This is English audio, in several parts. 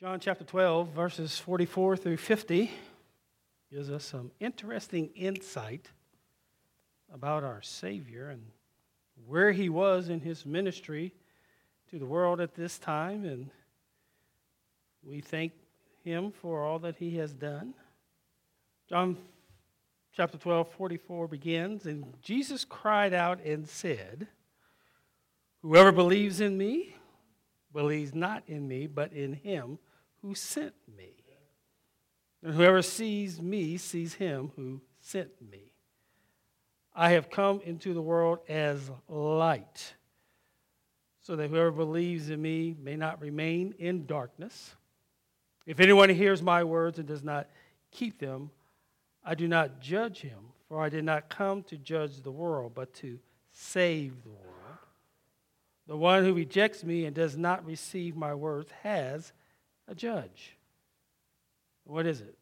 John chapter 12, verses 44 through 50, gives us some interesting insight about our Savior and where he was in his ministry to the world at this time. And we thank him for all that he has done. John chapter 12, 44 begins, and Jesus cried out and said, Whoever believes in me believes not in me, but in him who sent me. And whoever sees me sees him who sent me. I have come into the world as light, so that whoever believes in me may not remain in darkness. If anyone hears my words and does not keep them, I do not judge him, for I did not come to judge the world, but to save the world. The one who rejects me and does not receive my words has a judge. What is it?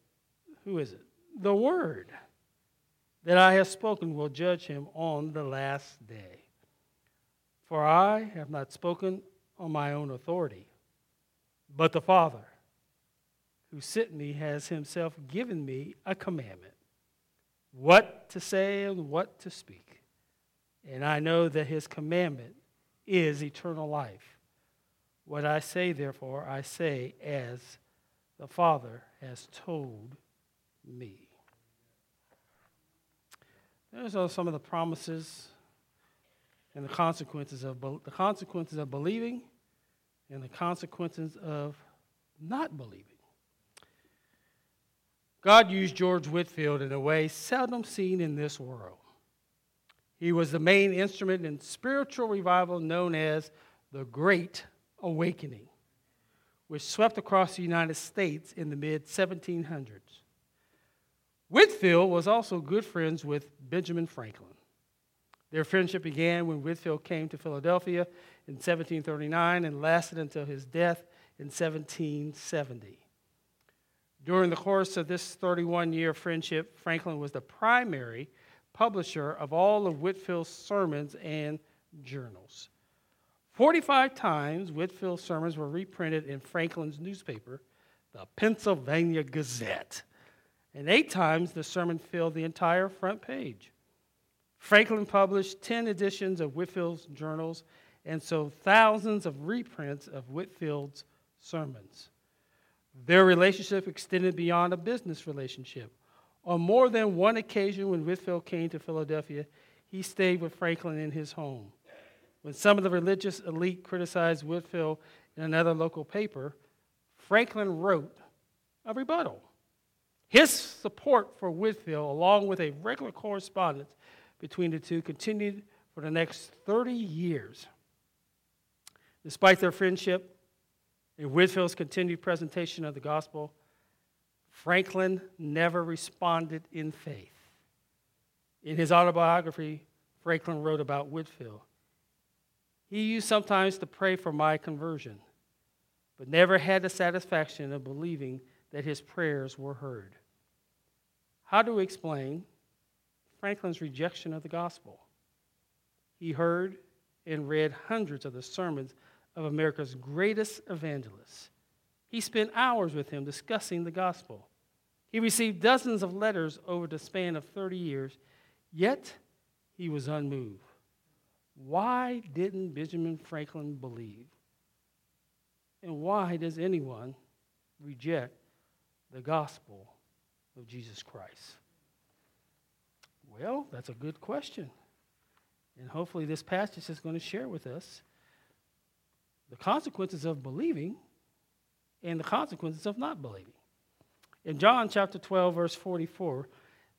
Who is it? The Word that I have spoken will judge him on the last day. For I have not spoken on my own authority, but the Father who sent me has himself given me a commandment what to say and what to speak. And I know that his commandment is eternal life. What I say, therefore, I say as the Father has told me. Those are some of the promises and the consequences of the consequences of believing and the consequences of not believing. God used George Whitefield in a way seldom seen in this world. He was the main instrument in spiritual revival known as the Great awakening, which swept across the United States in the mid 1700s. Whitefield was also good friends with Benjamin Franklin. Their friendship began when Whitefield came to Philadelphia in 1739 and lasted until his death in 1770. During the course of this 31 year friendship, Franklin was the primary publisher of all of Whitefield's sermons and journals. 45 times, Whitefield's sermons were reprinted in Franklin's newspaper, the Pennsylvania Gazette. And eight times, the sermon filled the entire front page. Franklin published 10 editions of Whitefield's journals and so thousands of reprints of Whitefield's sermons. Their relationship extended beyond a business relationship. On more than one occasion, when Whitefield came to Philadelphia, he stayed with Franklin in his home. When some of the religious elite criticized Whitefield in another local paper, Franklin wrote a rebuttal. His support for Whitefield, along with a regular correspondence between the two, continued for the next 30 years. Despite their friendship and Whitefield's continued presentation of the gospel, Franklin never responded in faith. In his autobiography, Franklin wrote about Whitefield. He used sometimes to pray for my conversion, but never had the satisfaction of believing that his prayers were heard. How do we explain Franklin's rejection of the gospel? He heard and read hundreds of the sermons of America's greatest evangelists. He spent hours with him discussing the gospel. He received dozens of letters over the span of 30 years, yet he was unmoved. Why didn't Benjamin Franklin believe? And why does anyone reject the gospel of Jesus Christ? Well, that's a good question. And hopefully, this passage is going to share with us the consequences of believing and the consequences of not believing. In John chapter 12, verse 44,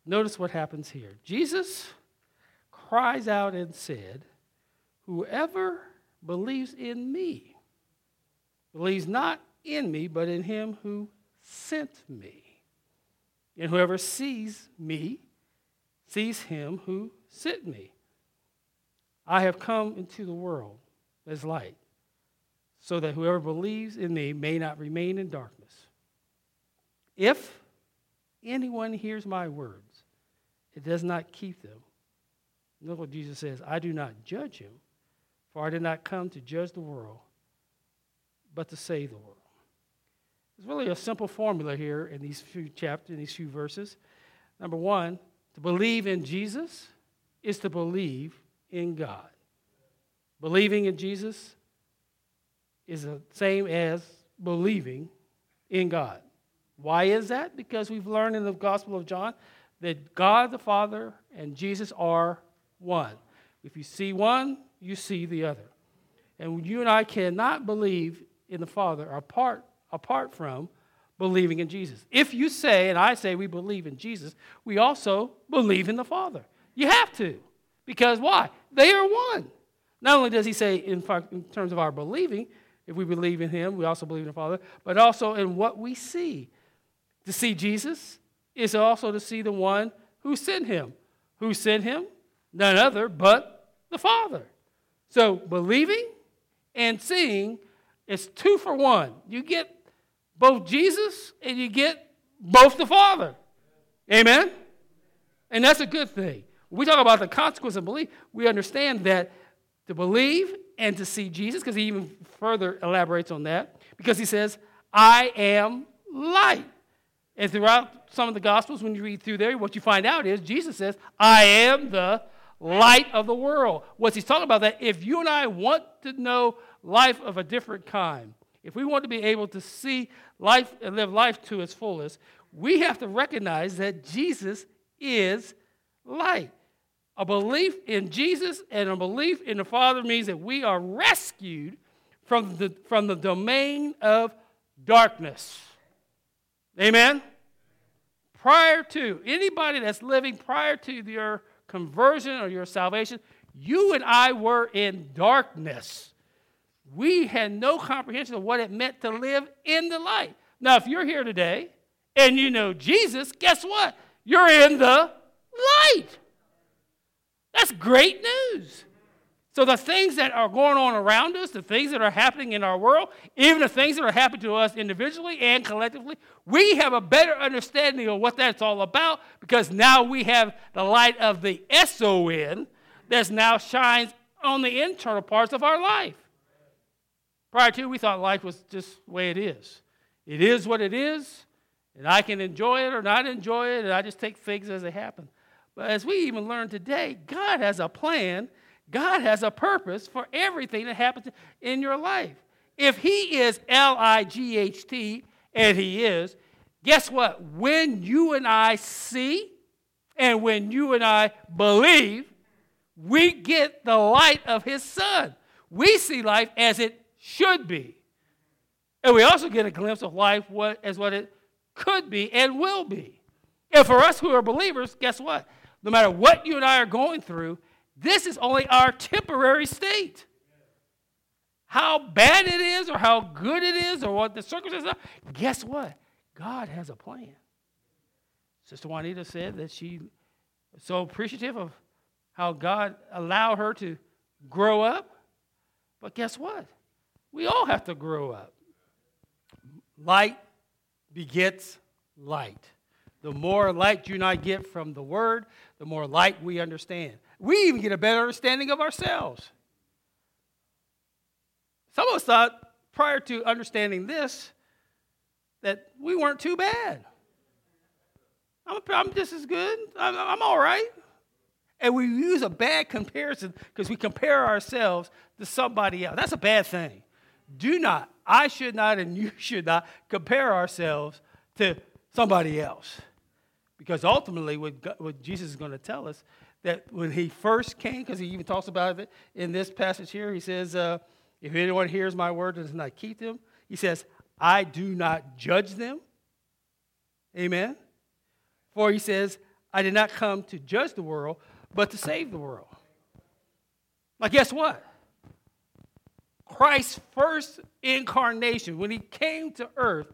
notice what happens here. Jesus cries out and said, Whoever believes in me believes not in me, but in him who sent me. And whoever sees me sees him who sent me. I have come into the world as light, so that whoever believes in me may not remain in darkness. If anyone hears my words, it does not keep them. Look what Jesus says I do not judge him for I did not come to judge the world, but to save the world. It's really a simple formula here in these few chapters, in these few verses. Number one, to believe in Jesus is to believe in God. Believing in Jesus is the same as believing in God. Why is that? Because we've learned in the Gospel of John that God the Father and Jesus are one. If you see one, you see the other. And you and I cannot believe in the Father apart, apart from believing in Jesus. If you say, and I say, we believe in Jesus, we also believe in the Father. You have to. Because why? They are one. Not only does he say, in, in terms of our believing, if we believe in him, we also believe in the Father, but also in what we see. To see Jesus is also to see the one who sent him. Who sent him? None other but the Father. So believing and seeing is two for one. You get both Jesus and you get both the Father. Amen? And that's a good thing. When we talk about the consequence of belief, we understand that to believe and to see Jesus, because he even further elaborates on that, because he says, I am light. And throughout some of the Gospels, when you read through there, what you find out is Jesus says, I am the light of the world. What's he's talking about that if you and I want to know life of a different kind, if we want to be able to see life and live life to its fullest, we have to recognize that Jesus is light. A belief in Jesus and a belief in the Father means that we are rescued from the, from the domain of darkness. Amen? Prior to, anybody that's living prior to your conversion or your salvation, you and I were in darkness. We had no comprehension of what it meant to live in the light. Now, if you're here today and you know Jesus, guess what? You're in the light. That's great news. So, the things that are going on around us, the things that are happening in our world, even the things that are happening to us individually and collectively, we have a better understanding of what that's all about because now we have the light of the S O N that now shines on the internal parts of our life. Prior to, we thought life was just the way it is. It is what it is, and I can enjoy it or not enjoy it, and I just take things as they happen. But as we even learned today, God has a plan God has a purpose for everything that happens in your life. If He is L I G H T, and He is, guess what? When you and I see and when you and I believe, we get the light of His Son. We see life as it should be. And we also get a glimpse of life as what it could be and will be. And for us who are believers, guess what? No matter what you and I are going through, this is only our temporary state. How bad it is, or how good it is, or what the circumstances are, guess what? God has a plan. Sister Juanita said that she was so appreciative of how God allowed her to grow up. But guess what? We all have to grow up. Light begets light. The more light you and I get from the Word, the more light we understand we even get a better understanding of ourselves. Some of us thought, prior to understanding this, that we weren't too bad. I'm, I'm just as good. I'm, I'm all right. And we use a bad comparison because we compare ourselves to somebody else. That's a bad thing. Do not, I should not, and you should not compare ourselves to somebody else. Because ultimately, what, what Jesus is going to tell us that when he first came, because he even talks about it in this passage here, he says, uh, If anyone hears my word and does not keep them, he says, I do not judge them. Amen. For he says, I did not come to judge the world, but to save the world. Now, guess what? Christ's first incarnation, when he came to earth,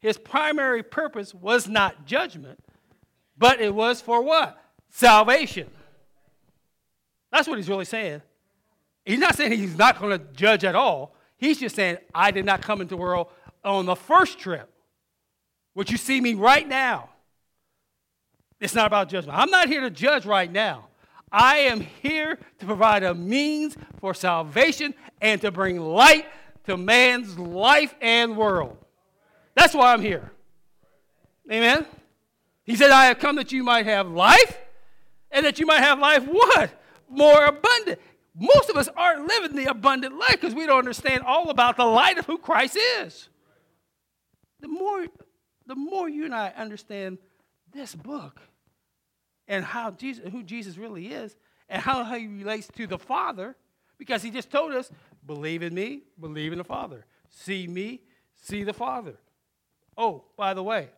his primary purpose was not judgment, but it was for what? Salvation. That's what he's really saying. He's not saying he's not going to judge at all. He's just saying, I did not come into the world on the first trip, which you see me right now. It's not about judgment. I'm not here to judge right now. I am here to provide a means for salvation and to bring light to man's life and world. That's why I'm here. Amen? He said, I have come that you might have life, and that you might have life what? More abundant. Most of us aren't living the abundant life because we don't understand all about the light of who Christ is. The more, the more you and I understand this book and how Jesus, who Jesus really is, and how he relates to the Father, because he just told us, believe in me, believe in the Father. See me, see the Father. Oh, by the way,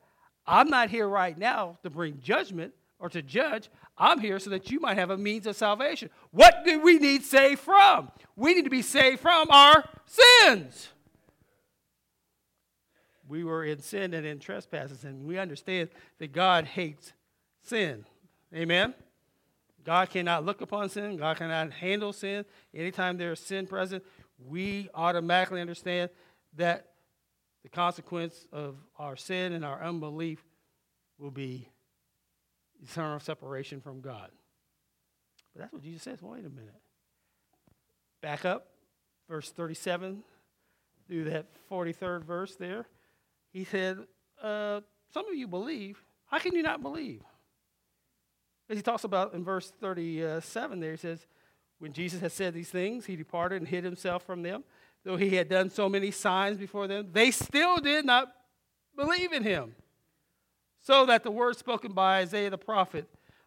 I'm not here right now to bring judgment or to judge. I'm here so that you might have a means of salvation. What do we need saved from? We need to be saved from our sins. We were in sin and in trespasses, and we understand that God hates sin. Amen? God cannot look upon sin. God cannot handle sin. Anytime there is sin present, we automatically understand that the consequence of our sin and our unbelief will be eternal separation from God. But that's what Jesus says. Wait a minute. Back up, verse 37 through that 43rd verse there. He said, uh, Some of you believe. How can you not believe? As he talks about in verse 37 there, he says, When Jesus had said these things, he departed and hid himself from them. Though he had done so many signs before them, they still did not believe in him. So that the word spoken by Isaiah the prophet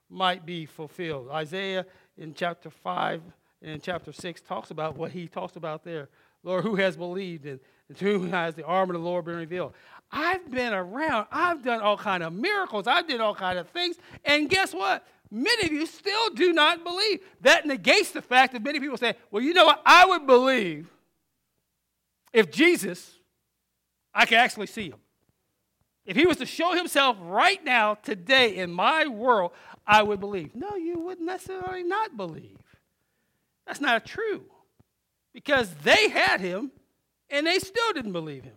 might be fulfilled. Isaiah in chapter 5 and in chapter 6 talks about what he talks about there. Lord, who has believed and, and to whom has the arm of the Lord been revealed? I've been around. I've done all kind of miracles. I've done all kind of things. And guess what? Many of you still do not believe. That negates the fact that many people say, well, you know what? I would believe if Jesus, I could actually see him. If he was to show himself right now, today, in my world, I would believe. No, you would necessarily not believe. That's not true. Because they had him and they still didn't believe him.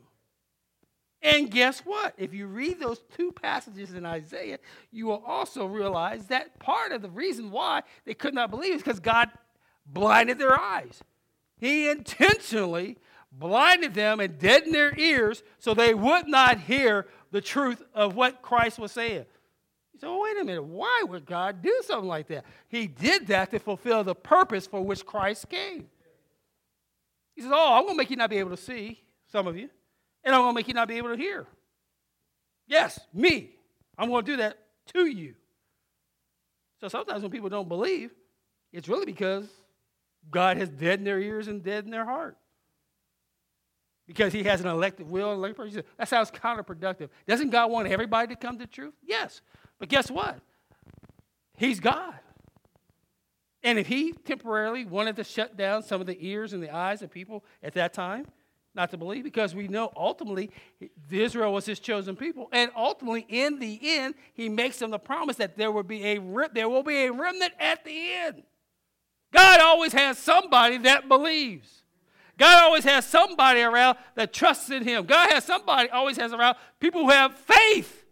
And guess what? If you read those two passages in Isaiah, you will also realize that part of the reason why they could not believe is because God blinded their eyes. He intentionally blinded them and deadened their ears so they would not hear the truth of what Christ was saying. You say, well, wait a minute, why would God do something like that? He did that to fulfill the purpose for which Christ came. He says, Oh, I'm going to make you not be able to see, some of you, and I'm going to make you not be able to hear. Yes, me. I'm going to do that to you. So sometimes when people don't believe, it's really because God has deadened their ears and deadened their heart because he has an elected will and elected person. That sounds counterproductive. Doesn't God want everybody to come to truth? Yes. But guess what? He's God. And if he temporarily wanted to shut down some of the ears and the eyes of people at that time, not to believe, because we know ultimately Israel was his chosen people, and ultimately in the end, he makes them the promise that there will be a there will be a remnant at the end. God always has somebody that believes. God always has somebody around that trusts in Him. God has somebody, always has around people who have faith.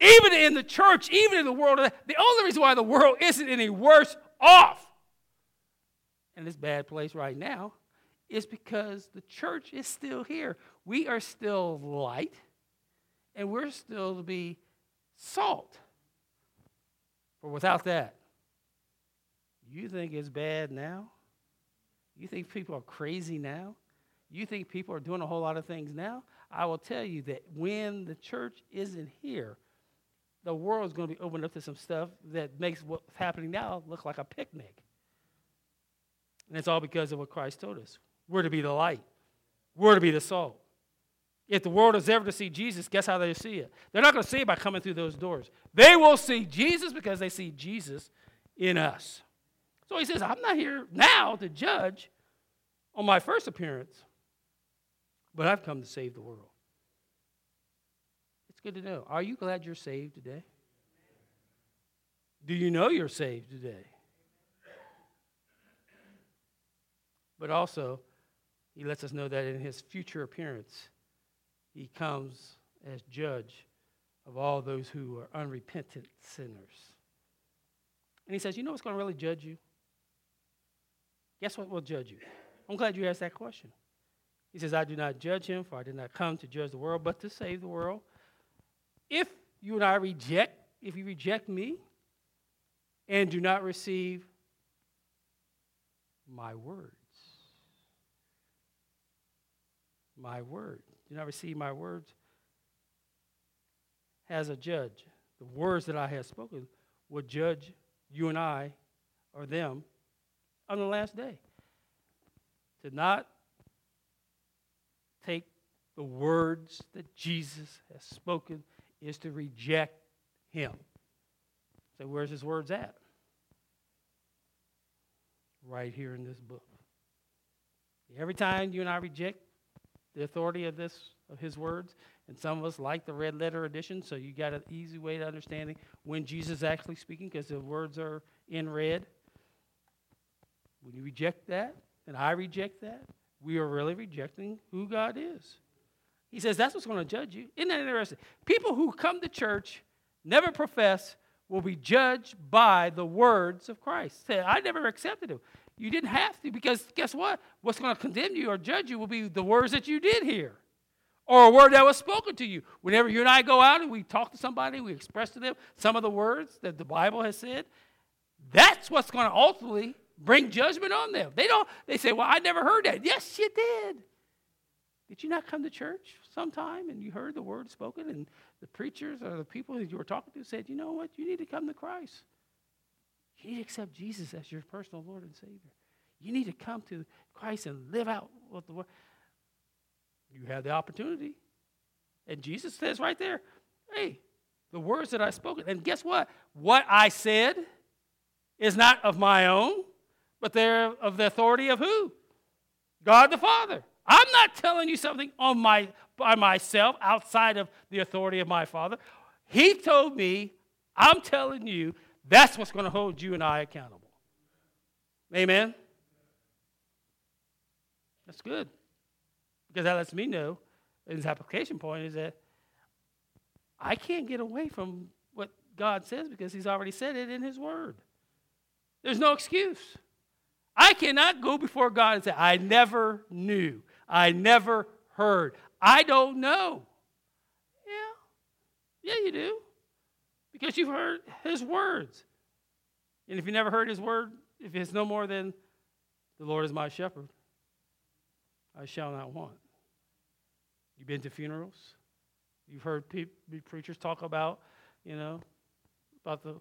Even in the church, even in the world, the only reason why the world isn't any worse off in this bad place right now is because the church is still here. We are still light, and we're still to be salt. For without that, you think it's bad now? You think people are crazy now? You think people are doing a whole lot of things now? I will tell you that when the church isn't here, the world is going to be opened up to some stuff that makes what's happening now look like a picnic. And it's all because of what Christ told us. We're to be the light, we're to be the salt. If the world is ever to see Jesus, guess how they see it? They're not going to see it by coming through those doors. They will see Jesus because they see Jesus in us. So he says, I'm not here now to judge on my first appearance, but I've come to save the world. It's good to know. Are you glad you're saved today? Do you know you're saved today? But also, he lets us know that in his future appearance, he comes as judge of all those who are unrepentant sinners. And he says, You know what's going to really judge you? Guess what will judge you? I'm glad you asked that question. He says, I do not judge him, for I did not come to judge the world, but to save the world. If you and I reject, if you reject me and do not receive my words, my word, do not receive my words, as a judge. The words that I have spoken will judge you and I or them on the last day. To not take the words that Jesus has spoken is to reject him. So, where's his words at? Right here in this book. Every time you and I reject the authority of this of his words, and some of us like the red letter edition, so you got an easy way to understanding when Jesus is actually speaking because the words are in red. When you reject that, and I reject that, we are really rejecting who God is. He says that's what's going to judge you. Isn't that interesting? People who come to church, never profess, will be judged by the words of Christ. Say, I never accepted him. You didn't have to because guess what? What's going to condemn you or judge you will be the words that you did hear or a word that was spoken to you. Whenever you and I go out and we talk to somebody, we express to them some of the words that the Bible has said, that's what's going to ultimately bring judgment on them. They don't they say, "Well, I never heard that." Yes, you did. Did you not come to church sometime and you heard the word spoken and the preachers or the people that you were talking to said, "You know what? You need to come to Christ. You need to accept Jesus as your personal Lord and Savior. You need to come to Christ and live out what the word." You have the opportunity. And Jesus says right there, "Hey, the words that I spoken, and guess what? What I said is not of my own, but they're of the authority of who? God the Father. I'm not telling you something on my, by myself outside of the authority of my Father. He told me, I'm telling you, that's what's going to hold you and I accountable. Amen? That's good. Because that lets me know, his application point is that I can't get away from what God says because he's already said it in his word. There's no excuse. I cannot go before God and say, I never knew. I never heard. I don't know. Yeah. Yeah, you do. Because you've heard his words. And if you never heard his word, if it's no more than the Lord is my shepherd, I shall not want. You've been to funerals? You've heard pe- preachers talk about, you know, about the,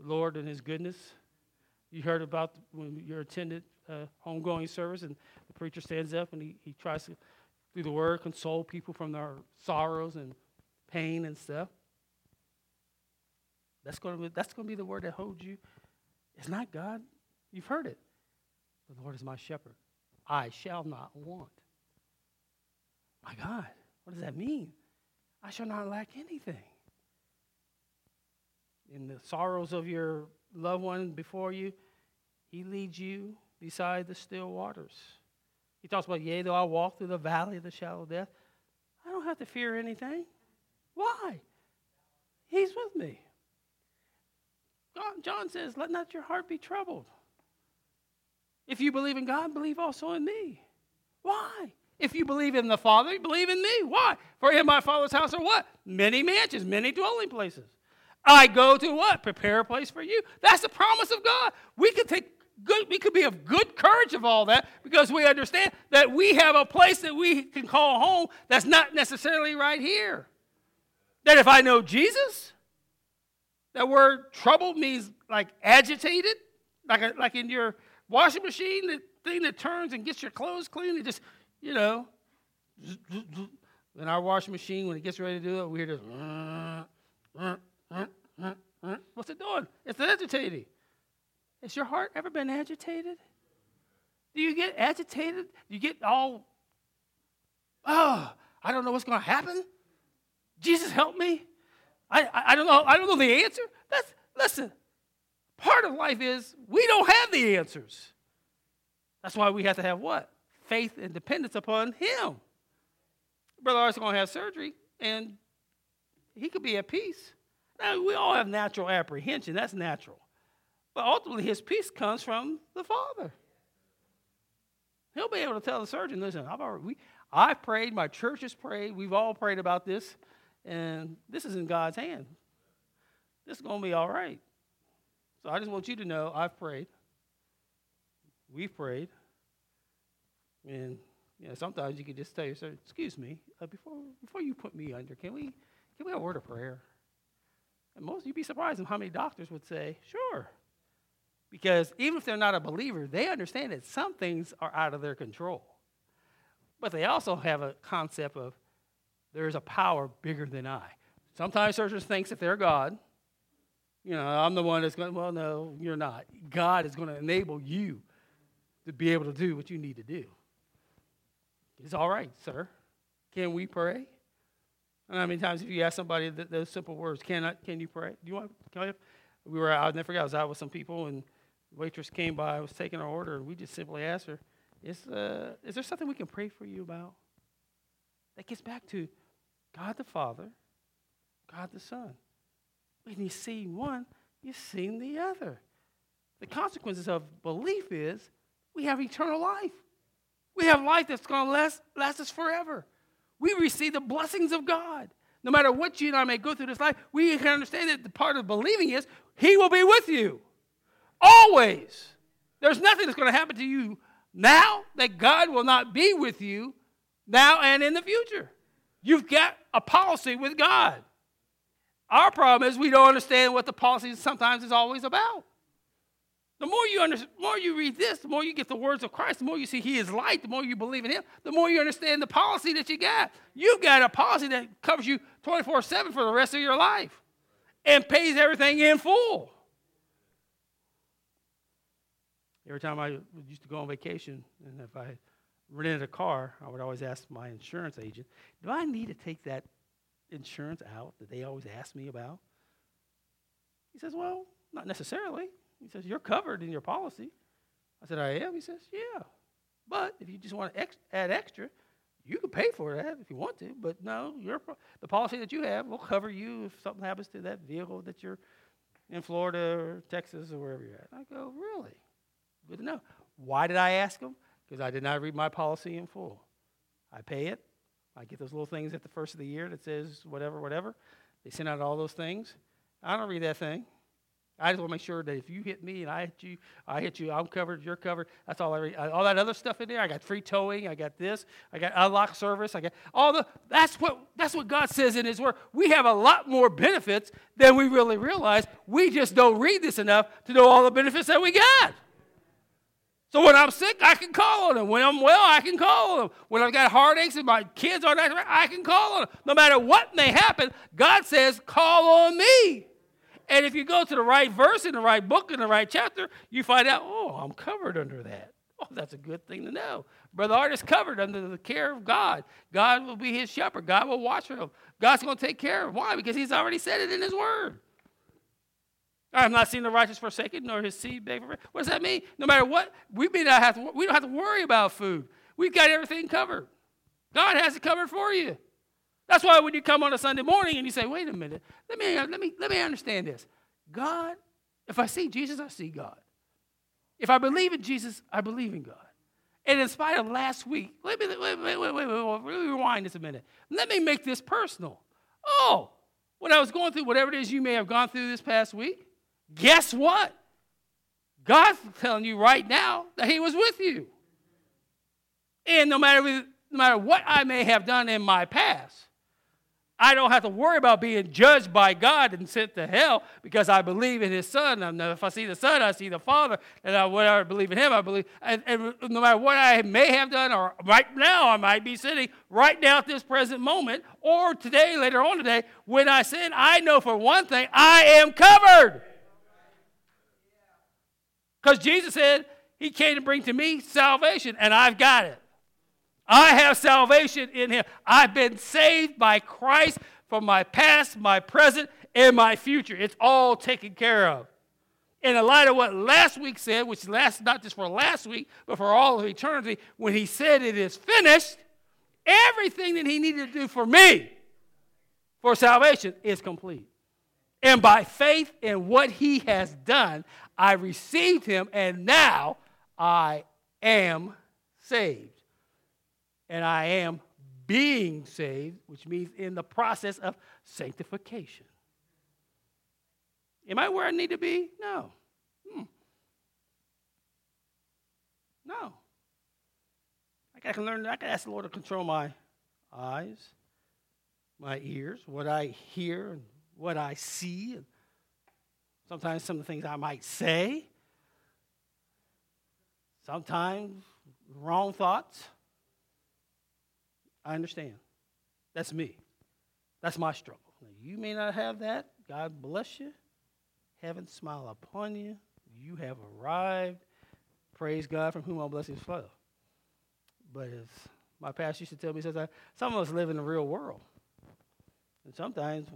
the Lord and his goodness. You heard about when you attended a uh, homegoing service and the preacher stands up and he, he tries to, through the word, console people from their sorrows and pain and stuff. That's going to be, that's going to be the word that holds you. It's not God. You've heard it. The Lord is my shepherd. I shall not want. My God, what does that mean? I shall not lack anything. In the sorrows of your loved one before you, he leads you beside the still waters. He talks about, yea, though I walk through the valley of the shadow of death, I don't have to fear anything. Why? He's with me. John says, let not your heart be troubled. If you believe in God, believe also in me. Why? If you believe in the Father, you believe in me. Why? For in my Father's house are what? Many mansions, many dwelling places. I go to what? Prepare a place for you. That's the promise of God. We could take good, we could be of good courage of all that because we understand that we have a place that we can call home that's not necessarily right here. That if I know Jesus, that word trouble means like agitated, like, a, like in your washing machine, the thing that turns and gets your clothes clean, it just, you know, in our washing machine, when it gets ready to do it, we hear this. Uh, uh, What's it doing? It's agitating. Has your heart ever been agitated? Do you get agitated? Do you get all, oh, I don't know what's going to happen. Jesus, help me. I, I, I, don't know. I don't know the answer. That's listen. Part of life is we don't have the answers. That's why we have to have what? Faith and dependence upon Him. Brother Art's going to have surgery, and he could be at peace. Now, we all have natural apprehension. That's natural. But ultimately, his peace comes from the Father. He'll be able to tell the surgeon, listen, I've already, we, I've prayed, my church has prayed, we've all prayed about this, and this is in God's hand. This is going to be all right. So I just want you to know I've prayed. We've prayed. And you know, sometimes you can just tell yourself, excuse me, uh, before, before you put me under, can we, can we have a word of prayer? And most, of you'd be surprised how many doctors would say, sure. Because even if they're not a believer, they understand that some things are out of their control. But they also have a concept of there's a power bigger than I. Sometimes surgeons think that they're God. You know, I'm the one that's going, well, no, you're not. God is going to enable you to be able to do what you need to do. It's all right, sir. Can we pray? And how many times if you ask somebody those simple words, can, I, can you pray? Do you want, I, we were, out, I never forget, I was out with some people and the waitress came by, I was taking our order, and we just simply asked her, is, uh, is there something we can pray for you about? That gets back to God the Father, God the Son. When you see one, you've seen the other. The consequences of belief is we have eternal life. We have life that's going to last, last us forever. We receive the blessings of God. No matter what you and I may go through this life, we can understand that the part of believing is He will be with you. Always. There's nothing that's going to happen to you now that God will not be with you now and in the future. You've got a policy with God. Our problem is we don't understand what the policy sometimes is always about. The more you under, more you read this, the more you get the words of Christ, the more you see He is light, the more you believe in Him, the more you understand the policy that you got. You've got a policy that covers you 24 7 for the rest of your life and pays everything in full. Every time I used to go on vacation, and if I rented a car, I would always ask my insurance agent, Do I need to take that insurance out that they always ask me about? He says, Well, not necessarily. He says, You're covered in your policy. I said, I am. He says, Yeah. But if you just want to ex- add extra, you can pay for that if you want to. But no, your, the policy that you have will cover you if something happens to that vehicle that you're in Florida or Texas or wherever you're at. I go, Really? Good to know. Why did I ask him? Because I did not read my policy in full. I pay it. I get those little things at the first of the year that says whatever, whatever. They send out all those things. I don't read that thing. I just want to make sure that if you hit me and I hit you, I hit you, I'm covered, you're covered. That's all I. All that other stuff in there. I got free towing. I got this. I got unlock service. I got all the. That's what that's what God says in His Word. We have a lot more benefits than we really realize. We just don't read this enough to know all the benefits that we got. So when I'm sick, I can call on him. When I'm well, I can call on him. When I've got heartaches and my kids are not, I can call on him. No matter what may happen, God says, call on me. And if you go to the right verse in the right book in the right chapter, you find out, oh, I'm covered under that. Oh, that's a good thing to know. Brother Art is covered under the care of God. God will be his shepherd. God will watch for him. God's going to take care of him. Why? Because he's already said it in his word. I have not seen the righteous forsaken, nor his seed beg for What does that mean? No matter what, we may not have to, we don't have to worry about food. We've got everything covered. God has it covered for you. That's why when you come on a Sunday morning and you say, wait a minute, let me, uh, let me, let me understand this. God, if I see Jesus, I see God. If I believe in Jesus, I believe in God. And in spite of last week, let me, wait, wait, wait, wait, wait, wait, let me rewind this a minute. Let me make this personal. Oh, when I was going through whatever it is you may have gone through this past week, guess what? God's telling you right now that He was with you. And no matter, no matter what I may have done in my past, I don't have to worry about being judged by God and sent to hell because I believe in His Son. And if I see the Son, I see the Father. And I, whatever I believe in Him, I believe. And, and, no matter what I may have done, or right now I might be sitting right now at this present moment, or today, later on today, when I sin, I know for one thing, I am covered. Because Jesus said he came to bring to me salvation, and I've got it. I have salvation in him. I've been saved by Christ from my past, my present, and my future. It's all taken care of. In the light of what last week said, which lasts not just for last week, but for all of eternity, when he said it is finished, everything that he needed to do for me for salvation is complete. And by faith in what he has done, I received him, and now I am saved. And I am being saved, which means in the process of sanctification. Am I where I need to be? No. Hmm. No. I can learn, I can ask the Lord to control my eyes, my ears, what I hear, and what I see, and sometimes some of the things I might say, sometimes wrong thoughts. I understand. That's me. That's my struggle. Now, you may not have that. God bless you. Heaven smile upon you. You have arrived. Praise God from whom all blessings flow. But as my pastor used to tell me, says, some of us live in the real world. And sometimes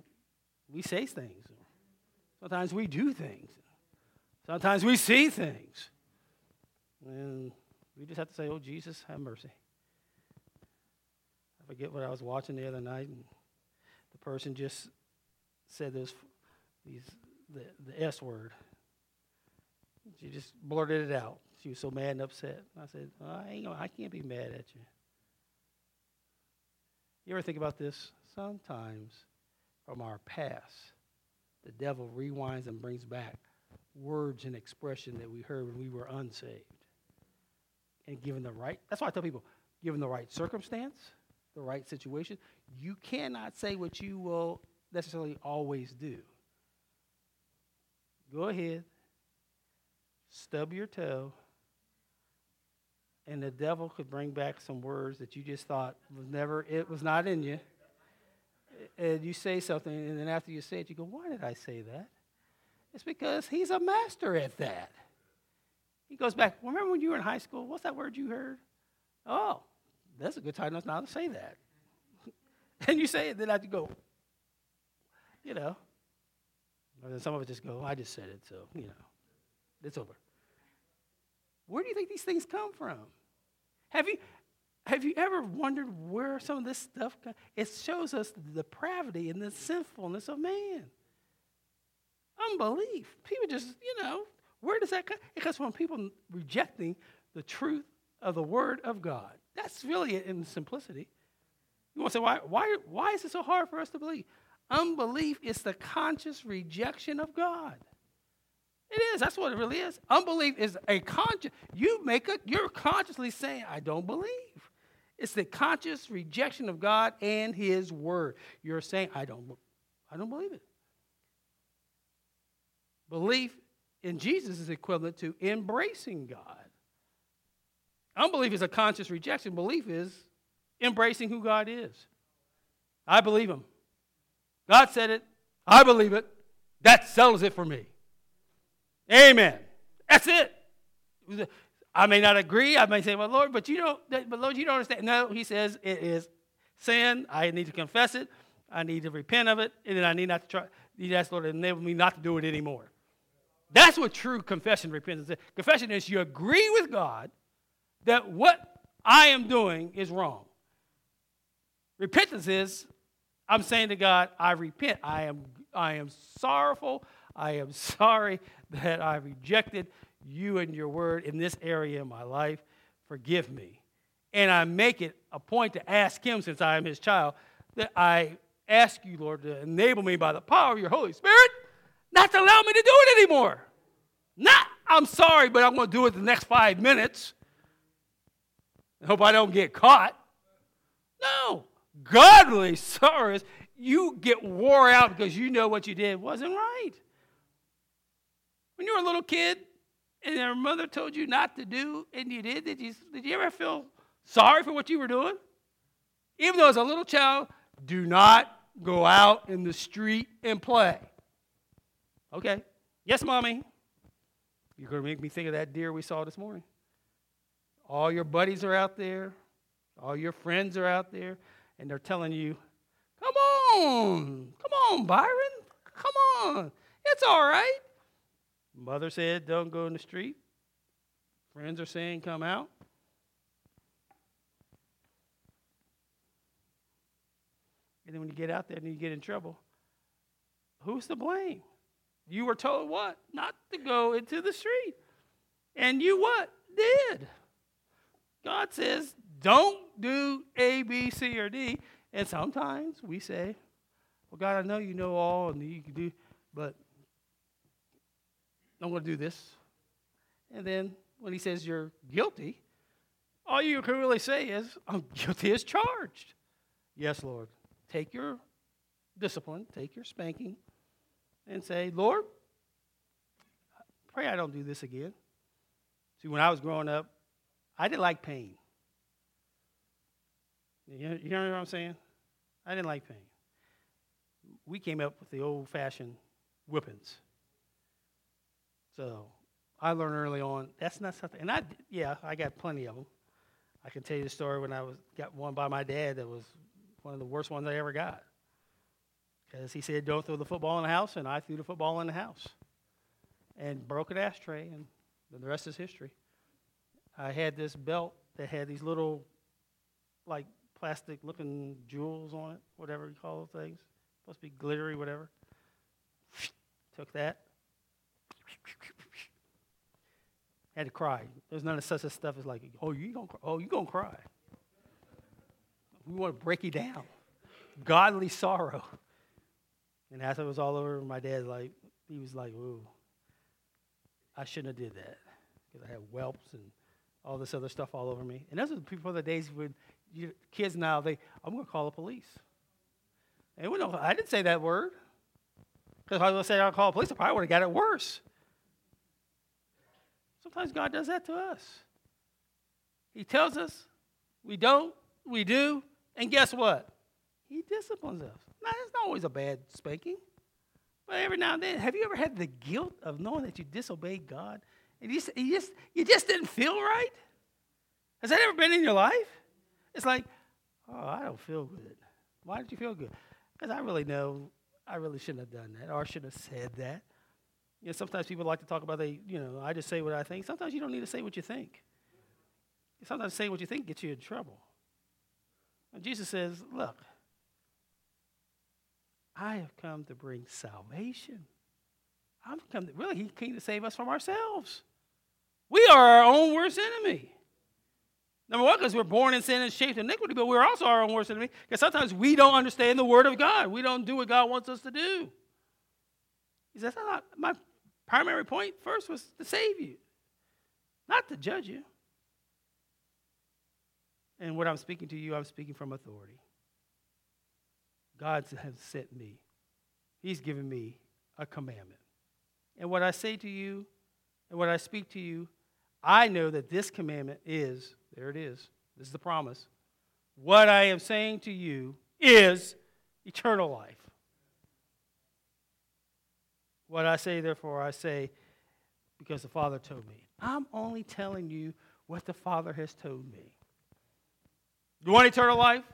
we say things. Sometimes we do things. Sometimes we see things. And we just have to say, oh, Jesus, have mercy. I forget what I was watching the other night, and the person just said this, these, the, the S word. She just blurted it out. She was so mad and upset. I said, I, ain't I can't be mad at you. You ever think about this? Sometimes from our past, the devil rewinds and brings back words and expression that we heard when we were unsaved. And given the right, that's why I tell people, given the right circumstance, the right situation, you cannot say what you will necessarily always do. Go ahead, stub your toe, and the devil could bring back some words that you just thought was never, it was not in you. And you say something, and then after you say it, you go, Why did I say that? It's because he's a master at that. He goes back, Remember when you were in high school? What's that word you heard? Oh, that's a good time now to say that. and you say it, then I go, you know. Or then some of us just go, oh, I just said it, so, you know, it's over. Where do you think these things come from? Have you, have you ever wondered where some of this stuff comes? It shows us the depravity and the sinfulness of man. Unbelief. People just, you know, where does that come? It comes from people rejecting the truth of the Word of God. That's really it in simplicity. You want to say, why, why, why is it so hard for us to believe? Unbelief is the conscious rejection of God. It is. That's what it really is. Unbelief is a conscious. You make a. You're consciously saying, "I don't believe." It's the conscious rejection of God and His Word. You're saying, "I don't. I don't believe it." Belief in Jesus is equivalent to embracing God. Unbelief is a conscious rejection. Belief is embracing who God is. I believe Him. God said it. I believe it. That settles it for me. Amen. That's it. I may not agree. I may say, well, Lord, but you don't, but Lord, you don't understand. No, he says it is sin. I need to confess it. I need to repent of it. And then I need not to try, need to ask Lord to enable me not to do it anymore. That's what true confession repentance is. Confession is you agree with God that what I am doing is wrong. Repentance is I'm saying to God, I repent. I am, I am sorrowful. I am sorry that I rejected you and your word in this area of my life. Forgive me. And I make it a point to ask Him, since I am His child, that I ask you, Lord, to enable me by the power of your Holy Spirit not to allow me to do it anymore. Not, I'm sorry, but I'm going to do it the next five minutes. Hope I don't get caught. No. Godly sorrows, you get wore out because you know what you did wasn't right. When you were a little kid and your mother told you not to do and you did, did you, did you ever feel sorry for what you were doing? Even though as a little child, do not go out in the street and play. Okay. Yes, mommy. You're going to make me think of that deer we saw this morning. All your buddies are out there, all your friends are out there, and they're telling you, come on, come on, Byron, come on. It's all right. Mother said, don't go in the street. Friends are saying, come out. And then when you get out there and you get in trouble, who's to blame? You were told what? Not to go into the street. And you what? Did. God says, don't do A, B, C, or D. And sometimes we say, Well, God, I know you know all and you can do, but I'm going to do this. And then when he says you're guilty, all you can really say is, I'm guilty as charged. Yes, Lord. Take your discipline, take your spanking, and say, Lord, pray I don't do this again. See, when I was growing up, I didn't like pain. You, you know what I'm saying? I didn't like pain. We came up with the old fashioned whippings. So I learned early on that's not something, and I, yeah, I got plenty of them. I can tell you the story when I was got one by my dad that was one of the worst ones I ever got. Because he said, don't throw the football in the house, and I threw the football in the house. And broke an ashtray, and the rest is history. I had this belt that had these little, like, plastic looking jewels on it, whatever you call those things. Supposed to be glittery, whatever. Took that. Had to cry. There's none of such stuff as like, oh, you gonna, oh, you gonna cry. We want to break you down. Godly sorrow. And as it was all over, my dad like he was like, "Ooh, I shouldn't have did that because I had whelps and all this other stuff all over me." And those are the people the days when you, kids now they, I'm going to call the police. And we don't, I didn't say that word because if I was say I'll call the police, I probably would have got it worse. Sometimes God does that to us. He tells us we don't, we do, and guess what? He disciplines us. Now, it's not always a bad spanking. But every now and then, have you ever had the guilt of knowing that you disobeyed God and you just, you just, you just didn't feel right? Has that ever been in your life? It's like, oh, I don't feel good. Why did you feel good? Because I really know I really shouldn't have done that or I shouldn't have said that. You know, sometimes people like to talk about they, you know, I just say what I think. Sometimes you don't need to say what you think. Sometimes saying what you think gets you in trouble. And Jesus says, look, I have come to bring salvation. I've come to, really, he came to save us from ourselves. We are our own worst enemy. Number one, because we're born in sin and shaped in iniquity, but we're also our own worst enemy because sometimes we don't understand the word of God. We don't do what God wants us to do. He says, my primary point first was to save you, not to judge you. And what I'm speaking to you, I'm speaking from authority. God has sent me. He's given me a commandment. And what I say to you and what I speak to you, I know that this commandment is, there it is, this is the promise. What I am saying to you is eternal life. What I say, therefore, I say because the Father told me. I'm only telling you what the Father has told me. You want eternal life?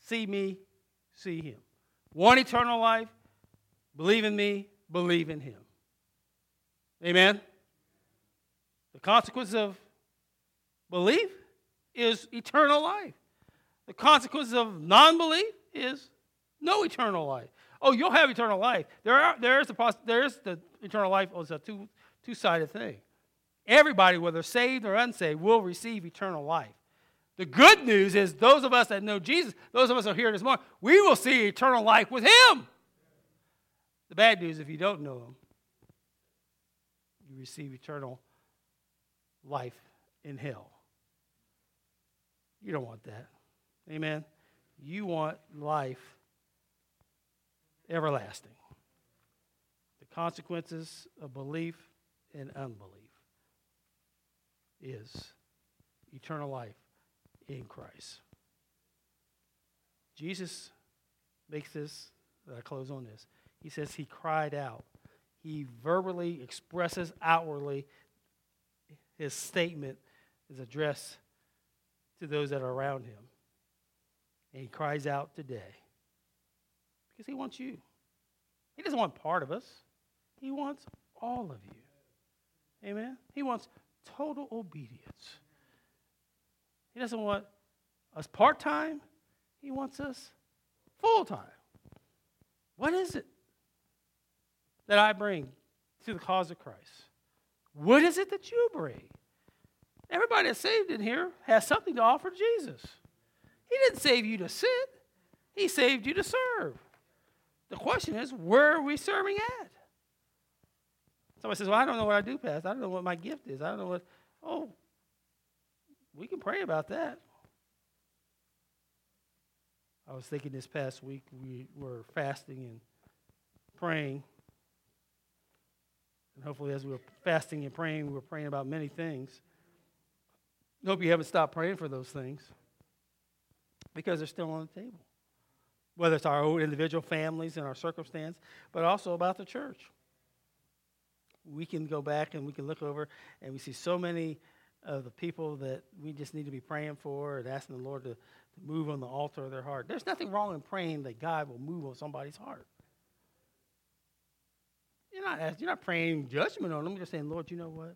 See me see him. Want eternal life? Believe in me, believe in him. Amen? The consequence of belief is eternal life. The consequence of non belief is no eternal life. Oh, you'll have eternal life. There, are, there, is, the, there is the eternal life. It's a two, two-sided thing. Everybody, whether saved or unsaved, will receive eternal life. The good news is those of us that know Jesus, those of us who are here this morning, we will see eternal life with Him. The bad news, if you don't know Him, you receive eternal life in hell. You don't want that. Amen. You want life everlasting. The consequences of belief and unbelief is eternal life in Christ. Jesus makes this, I close on this. He says he cried out. He verbally expresses outwardly his statement is addressed to those that are around him. And he cries out today because he wants you. He doesn't want part of us, he wants all of you. Amen? He wants total obedience. He doesn't want us part time, He wants us full time. What is it that I bring to the cause of Christ? What is it that you bring? Everybody that's saved in here has something to offer Jesus. He didn't save you to sit, He saved you to serve. The question is, where are we serving at? Somebody says, Well, I don't know what I do, Pastor. I don't know what my gift is. I don't know what. Oh, we can pray about that. I was thinking this past week we were fasting and praying. And hopefully, as we were fasting and praying, we were praying about many things. Hope you haven't stopped praying for those things because they're still on the table. Whether it's our own individual families and our circumstance, but also about the church. We can go back and we can look over and we see so many of the people that we just need to be praying for and asking the Lord to, to move on the altar of their heart. There's nothing wrong in praying that God will move on somebody's heart. You're not, asking, you're not praying judgment on them. You're saying, Lord, you know what?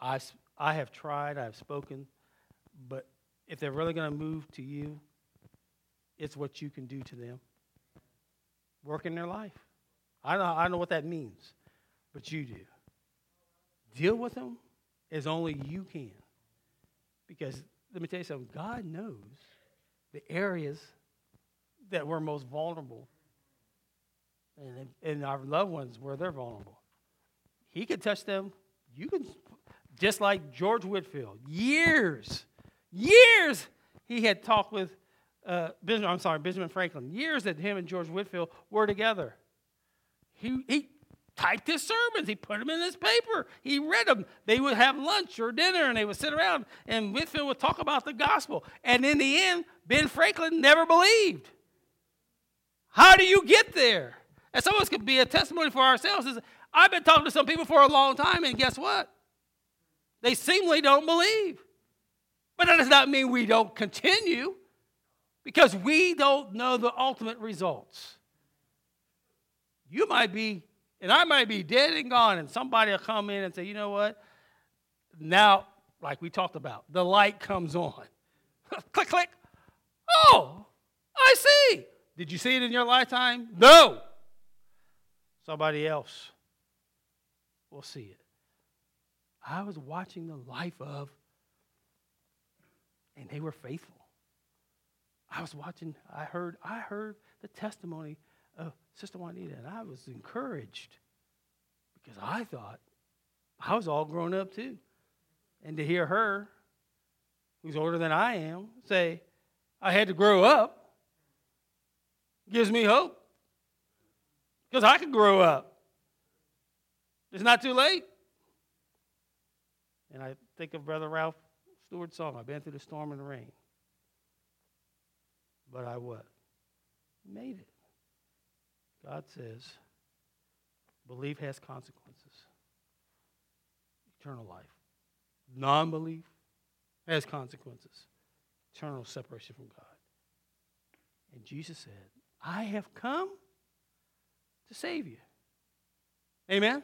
I, I have tried, I have spoken, but if they're really going to move to you, it's what you can do to them. Work in their life. I know, I know what that means, but you do. Deal with them as only you can. Because let me tell you something God knows the areas that we're most vulnerable and, and our loved ones where they're vulnerable. He could touch them. You can just like George Whitefield, years, years he had talked with uh, Benjamin, I'm sorry, Benjamin Franklin, years that him and George Whitefield were together. He, he typed his sermons, he put them in his paper, he read them. They would have lunch or dinner and they would sit around and Whitefield would talk about the gospel. And in the end, Ben Franklin never believed. How do you get there? And some of us could be a testimony for ourselves. Is I've been talking to some people for a long time, and guess what? They seemingly don't believe. But that does not mean we don't continue because we don't know the ultimate results. You might be, and I might be dead and gone, and somebody will come in and say, you know what? Now, like we talked about, the light comes on. click, click. Oh, I see. Did you see it in your lifetime? No. Somebody else will see it. I was watching the life of, and they were faithful. I was watching, I heard, I heard the testimony of Sister Juanita, and I was encouraged because I thought I was all grown up too. And to hear her, who's older than I am, say, I had to grow up, gives me hope. Because I could grow up. It's not too late. And I think of Brother Ralph Stewart's song, I've been through the storm and the rain. But I what? Made it. God says, belief has consequences. Eternal life. Non belief has consequences. Eternal separation from God. And Jesus said, I have come to save you. Amen?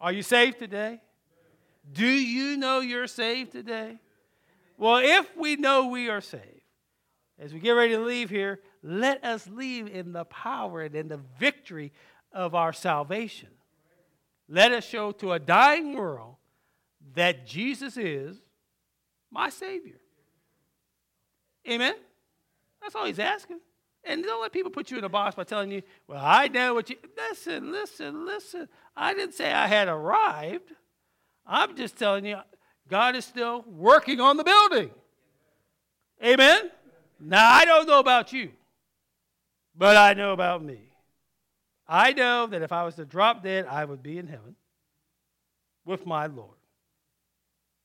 Are you saved today? Do you know you're saved today? Well, if we know we are saved, as we get ready to leave here, let us leave in the power and in the victory of our salvation. Let us show to a dying world that Jesus is my Savior. Amen? That's all he's asking. And don't let people put you in a box by telling you, well, I know what you. Listen, listen, listen. I didn't say I had arrived. I'm just telling you, God is still working on the building. Amen? Now, I don't know about you, but I know about me. I know that if I was to drop dead, I would be in heaven with my Lord.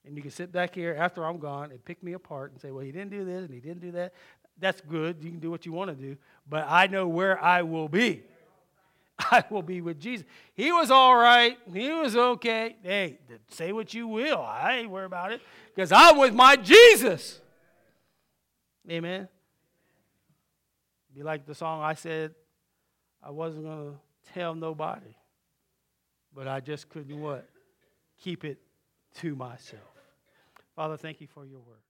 And you can sit back here after I'm gone and pick me apart and say, well, he didn't do this and he didn't do that. That's good. You can do what you want to do. But I know where I will be. I will be with Jesus. He was all right. He was okay. Hey, say what you will. I ain't worried about it because I'm with my Jesus. Amen. Be like the song I said, I wasn't going to tell nobody, but I just couldn't what? Keep it to myself. Father, thank you for your word.